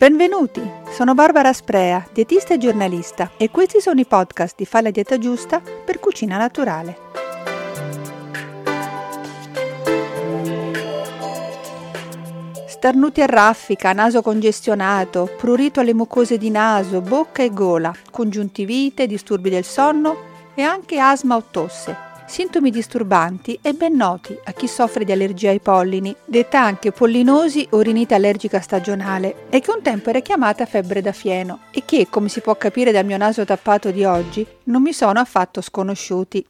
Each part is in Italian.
Benvenuti, sono Barbara Sprea, dietista e giornalista e questi sono i podcast di Fa la dieta giusta per cucina naturale. Starnuti a raffica, naso congestionato, prurito alle mucose di naso, bocca e gola, congiuntivite, disturbi del sonno e anche asma o tosse sintomi disturbanti e ben noti a chi soffre di allergia ai pollini, detta anche pollinosi o rinite allergica stagionale, e che un tempo era chiamata febbre da fieno, e che, come si può capire dal mio naso tappato di oggi, non mi sono affatto sconosciuti.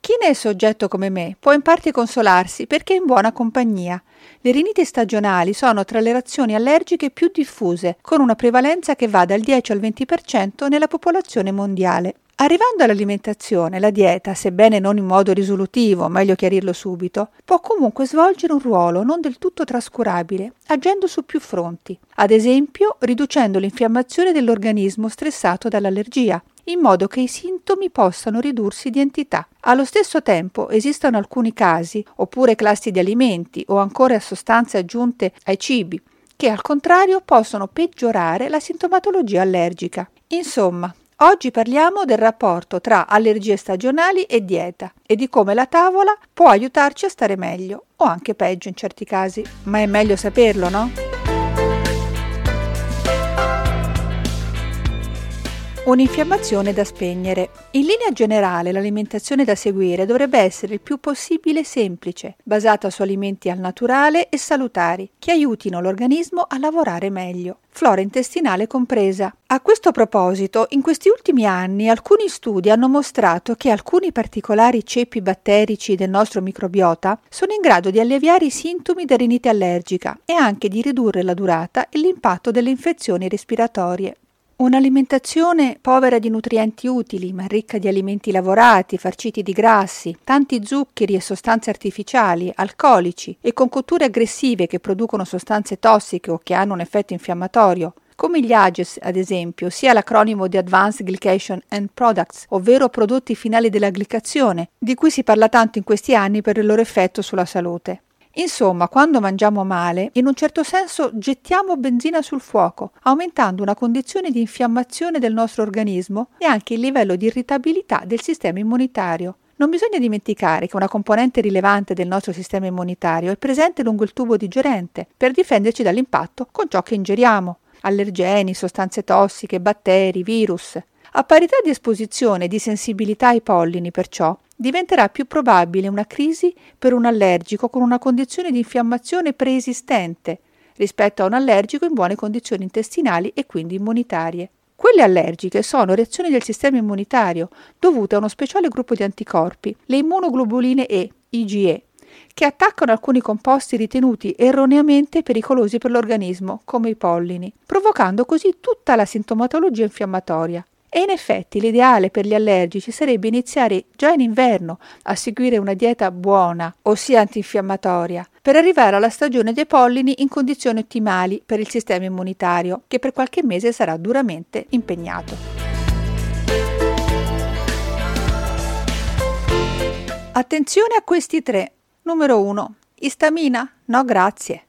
Chi ne è soggetto come me può in parte consolarsi perché è in buona compagnia. Le riniti stagionali sono tra le reazioni allergiche più diffuse, con una prevalenza che va dal 10 al 20% nella popolazione mondiale. Arrivando all'alimentazione, la dieta, sebbene non in modo risolutivo, meglio chiarirlo subito, può comunque svolgere un ruolo non del tutto trascurabile, agendo su più fronti, ad esempio riducendo l'infiammazione dell'organismo stressato dall'allergia, in modo che i sintomi possano ridursi di entità. Allo stesso tempo esistono alcuni casi, oppure classi di alimenti o ancora sostanze aggiunte ai cibi, che al contrario possono peggiorare la sintomatologia allergica. Insomma, Oggi parliamo del rapporto tra allergie stagionali e dieta e di come la tavola può aiutarci a stare meglio o anche peggio in certi casi. Ma è meglio saperlo, no? Un'infiammazione da spegnere. In linea generale l'alimentazione da seguire dovrebbe essere il più possibile semplice, basata su alimenti al naturale e salutari, che aiutino l'organismo a lavorare meglio, flora intestinale compresa. A questo proposito, in questi ultimi anni alcuni studi hanno mostrato che alcuni particolari ceppi batterici del nostro microbiota sono in grado di alleviare i sintomi da rinite allergica e anche di ridurre la durata e l'impatto delle infezioni respiratorie. Un'alimentazione povera di nutrienti utili, ma ricca di alimenti lavorati, farciti di grassi, tanti zuccheri e sostanze artificiali, alcolici e con cotture aggressive che producono sostanze tossiche o che hanno un effetto infiammatorio, come gli AGES, ad esempio, sia l'acronimo di Advanced Glycation End Products, ovvero prodotti finali della glicazione, di cui si parla tanto in questi anni per il loro effetto sulla salute. Insomma, quando mangiamo male, in un certo senso gettiamo benzina sul fuoco, aumentando una condizione di infiammazione del nostro organismo e anche il livello di irritabilità del sistema immunitario. Non bisogna dimenticare che una componente rilevante del nostro sistema immunitario è presente lungo il tubo digerente per difenderci dall'impatto con ciò che ingeriamo, allergeni, sostanze tossiche, batteri, virus. A parità di esposizione e di sensibilità ai pollini, perciò, diventerà più probabile una crisi per un allergico con una condizione di infiammazione preesistente rispetto a un allergico in buone condizioni intestinali e quindi immunitarie. Quelle allergiche sono reazioni del sistema immunitario dovute a uno speciale gruppo di anticorpi, le immunoglobuline E, IgE, che attaccano alcuni composti ritenuti erroneamente pericolosi per l'organismo, come i pollini, provocando così tutta la sintomatologia infiammatoria. E in effetti l'ideale per gli allergici sarebbe iniziare già in inverno a seguire una dieta buona, ossia antinfiammatoria, per arrivare alla stagione dei pollini in condizioni ottimali per il sistema immunitario, che per qualche mese sarà duramente impegnato. Attenzione a questi tre. Numero 1. Istamina? No grazie.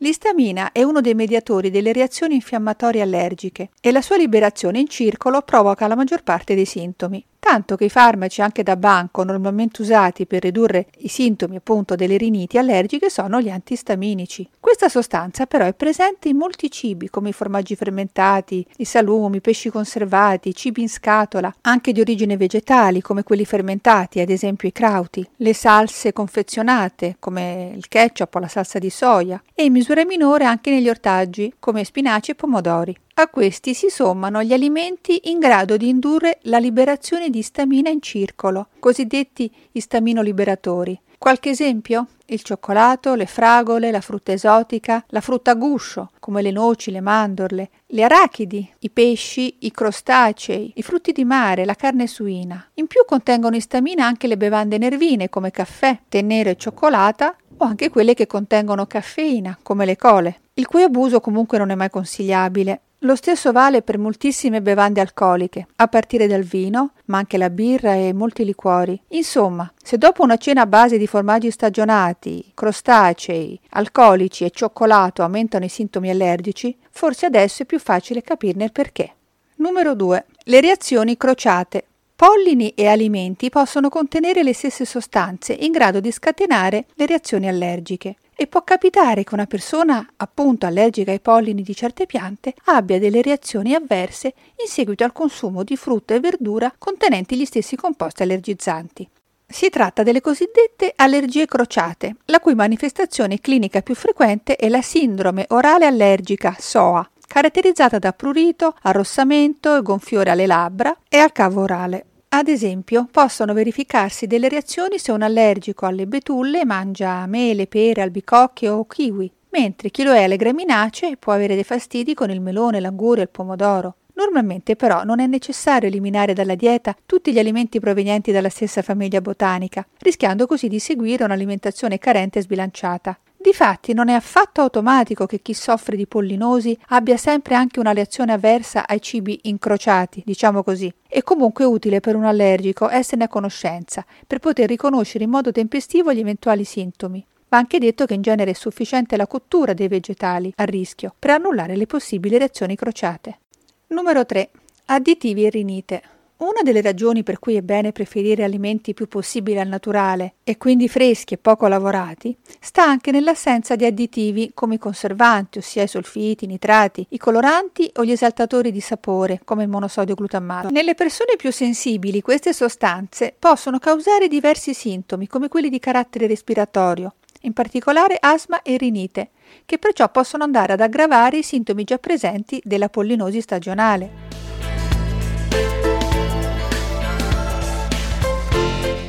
L'istamina è uno dei mediatori delle reazioni infiammatorie allergiche e la sua liberazione in circolo provoca la maggior parte dei sintomi tanto che i farmaci anche da banco normalmente usati per ridurre i sintomi appunto delle riniti allergiche sono gli antistaminici. Questa sostanza però è presente in molti cibi come i formaggi fermentati, i salumi, i pesci conservati, i cibi in scatola, anche di origine vegetali come quelli fermentati, ad esempio i crauti, le salse confezionate come il ketchup o la salsa di soia e in misura minore anche negli ortaggi come spinaci e pomodori. A questi si sommano gli alimenti in grado di indurre la liberazione di istamina in circolo, cosiddetti istaminoliberatori. Qualche esempio? Il cioccolato, le fragole, la frutta esotica, la frutta a guscio, come le noci, le mandorle, le arachidi, i pesci, i crostacei, i frutti di mare, la carne suina. In più contengono istamina anche le bevande nervine come caffè, tè nero e cioccolata o anche quelle che contengono caffeina come le cole, il cui abuso comunque non è mai consigliabile. Lo stesso vale per moltissime bevande alcoliche, a partire dal vino, ma anche la birra e molti liquori. Insomma, se dopo una cena a base di formaggi stagionati, crostacei, alcolici e cioccolato aumentano i sintomi allergici, forse adesso è più facile capirne il perché. Numero 2. Le reazioni crociate. Pollini e alimenti possono contenere le stesse sostanze in grado di scatenare le reazioni allergiche e può capitare che una persona appunto allergica ai pollini di certe piante abbia delle reazioni avverse in seguito al consumo di frutta e verdura contenenti gli stessi composti allergizzanti. Si tratta delle cosiddette allergie crociate, la cui manifestazione clinica più frequente è la sindrome orale allergica SOA, caratterizzata da prurito, arrossamento e gonfiore alle labbra e al cavo orale. Ad esempio, possono verificarsi delle reazioni se un allergico alle betulle mangia mele, pere, albicocche o kiwi, mentre chi lo è alle graminacee può avere dei fastidi con il melone, l'anguria e il pomodoro. Normalmente però non è necessario eliminare dalla dieta tutti gli alimenti provenienti dalla stessa famiglia botanica, rischiando così di seguire un'alimentazione carente e sbilanciata. Difatti non è affatto automatico che chi soffre di pollinosi abbia sempre anche una reazione avversa ai cibi incrociati, diciamo così. È comunque utile per un allergico esserne a conoscenza, per poter riconoscere in modo tempestivo gli eventuali sintomi. Va anche detto che in genere è sufficiente la cottura dei vegetali a rischio per annullare le possibili reazioni crociate. Numero 3. Additivi e rinite. Una delle ragioni per cui è bene preferire alimenti più possibili al naturale e quindi freschi e poco lavorati sta anche nell'assenza di additivi come i conservanti, ossia i solfiti, i nitrati, i coloranti o gli esaltatori di sapore come il monosodio glutammato. Nelle persone più sensibili queste sostanze possono causare diversi sintomi come quelli di carattere respiratorio, in particolare asma e rinite, che perciò possono andare ad aggravare i sintomi già presenti della pollinosi stagionale.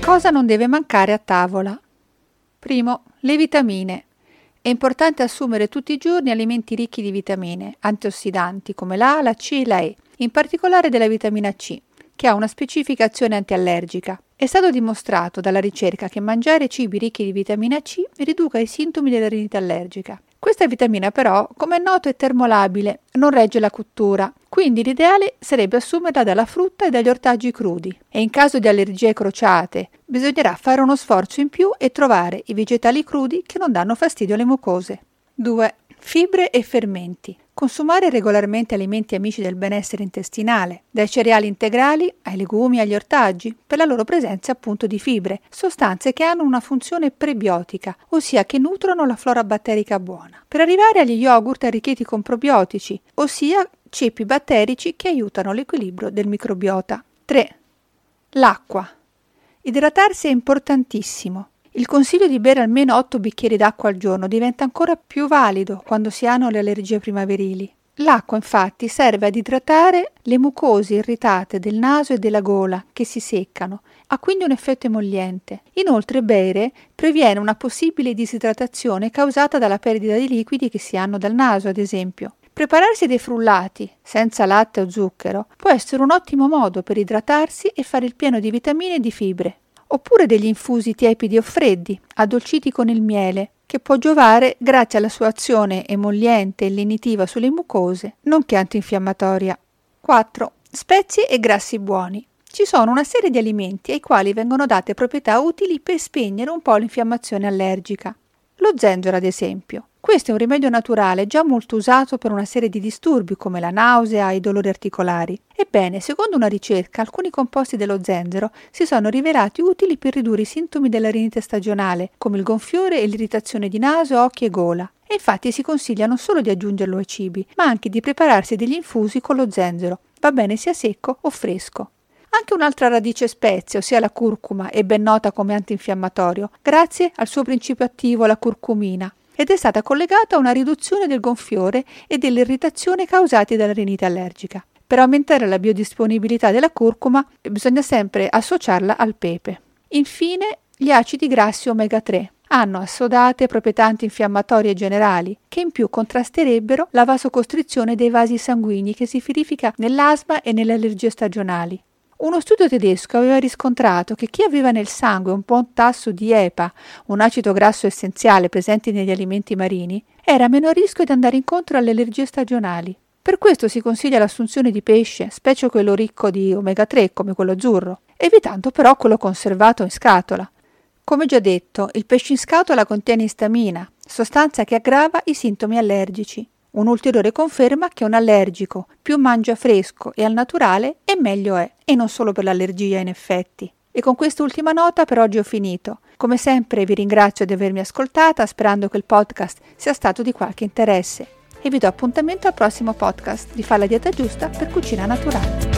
Cosa non deve mancare a tavola? Primo, le vitamine. È importante assumere tutti i giorni alimenti ricchi di vitamine, antiossidanti come la, la C e la E, in particolare della vitamina C, che ha una specifica azione antiallergica. È stato dimostrato dalla ricerca che mangiare cibi ricchi di vitamina C riduca i sintomi della rinite allergica. Questa vitamina però, come è noto, è termolabile, non regge la cottura, quindi l'ideale sarebbe assumerla dalla frutta e dagli ortaggi crudi. E in caso di allergie crociate, bisognerà fare uno sforzo in più e trovare i vegetali crudi che non danno fastidio alle mucose. 2. Fibre e fermenti. Consumare regolarmente alimenti amici del benessere intestinale, dai cereali integrali ai legumi agli ortaggi, per la loro presenza appunto di fibre, sostanze che hanno una funzione prebiotica, ossia che nutrono la flora batterica buona. Per arrivare agli yogurt arricchiti con probiotici, ossia ceppi batterici che aiutano l'equilibrio del microbiota. 3. L'acqua. Idratarsi è importantissimo. Il consiglio di bere almeno 8 bicchieri d'acqua al giorno diventa ancora più valido quando si hanno le allergie primaverili. L'acqua infatti serve ad idratare le mucose irritate del naso e della gola che si seccano, ha quindi un effetto emolliente. Inoltre bere previene una possibile disidratazione causata dalla perdita di liquidi che si hanno dal naso, ad esempio. Prepararsi dei frullati senza latte o zucchero può essere un ottimo modo per idratarsi e fare il pieno di vitamine e di fibre oppure degli infusi tiepidi o freddi, addolciti con il miele, che può giovare grazie alla sua azione emolliente e lenitiva sulle mucose, nonché antinfiammatoria. 4. Spezie e grassi buoni. Ci sono una serie di alimenti ai quali vengono date proprietà utili per spegnere un po' l'infiammazione allergica. Lo zenzero, ad esempio. Questo è un rimedio naturale già molto usato per una serie di disturbi come la nausea e i dolori articolari. Ebbene, secondo una ricerca, alcuni composti dello zenzero si sono rivelati utili per ridurre i sintomi della rinite stagionale, come il gonfiore e l'irritazione di naso, occhi e gola. E infatti si consiglia non solo di aggiungerlo ai cibi, ma anche di prepararsi degli infusi con lo zenzero. Va bene sia secco o fresco. Anche un'altra radice spezia, ossia la curcuma, è ben nota come antinfiammatorio, grazie al suo principio attivo, la curcumina, ed è stata collegata a una riduzione del gonfiore e dell'irritazione causati dalla rinite allergica. Per aumentare la biodisponibilità della curcuma bisogna sempre associarla al pepe. Infine, gli acidi grassi omega 3 hanno assodate proprietà antinfiammatorie generali, che in più contrasterebbero la vasocostrizione dei vasi sanguigni che si verifica nell'asma e nelle allergie stagionali. Uno studio tedesco aveva riscontrato che chi aveva nel sangue un buon tasso di EPA, un acido grasso essenziale presente negli alimenti marini, era meno a rischio di andare incontro alle allergie stagionali. Per questo si consiglia l'assunzione di pesce, specie quello ricco di omega 3 come quello azzurro, evitando però quello conservato in scatola. Come già detto, il pesce in scatola contiene istamina, sostanza che aggrava i sintomi allergici. Un'ulteriore conferma che un allergico più mangia fresco e al naturale e meglio è, e non solo per l'allergia in effetti. E con quest'ultima nota per oggi ho finito. Come sempre vi ringrazio di avermi ascoltata, sperando che il podcast sia stato di qualche interesse. E vi do appuntamento al prossimo podcast di Fa la dieta giusta per cucina naturale.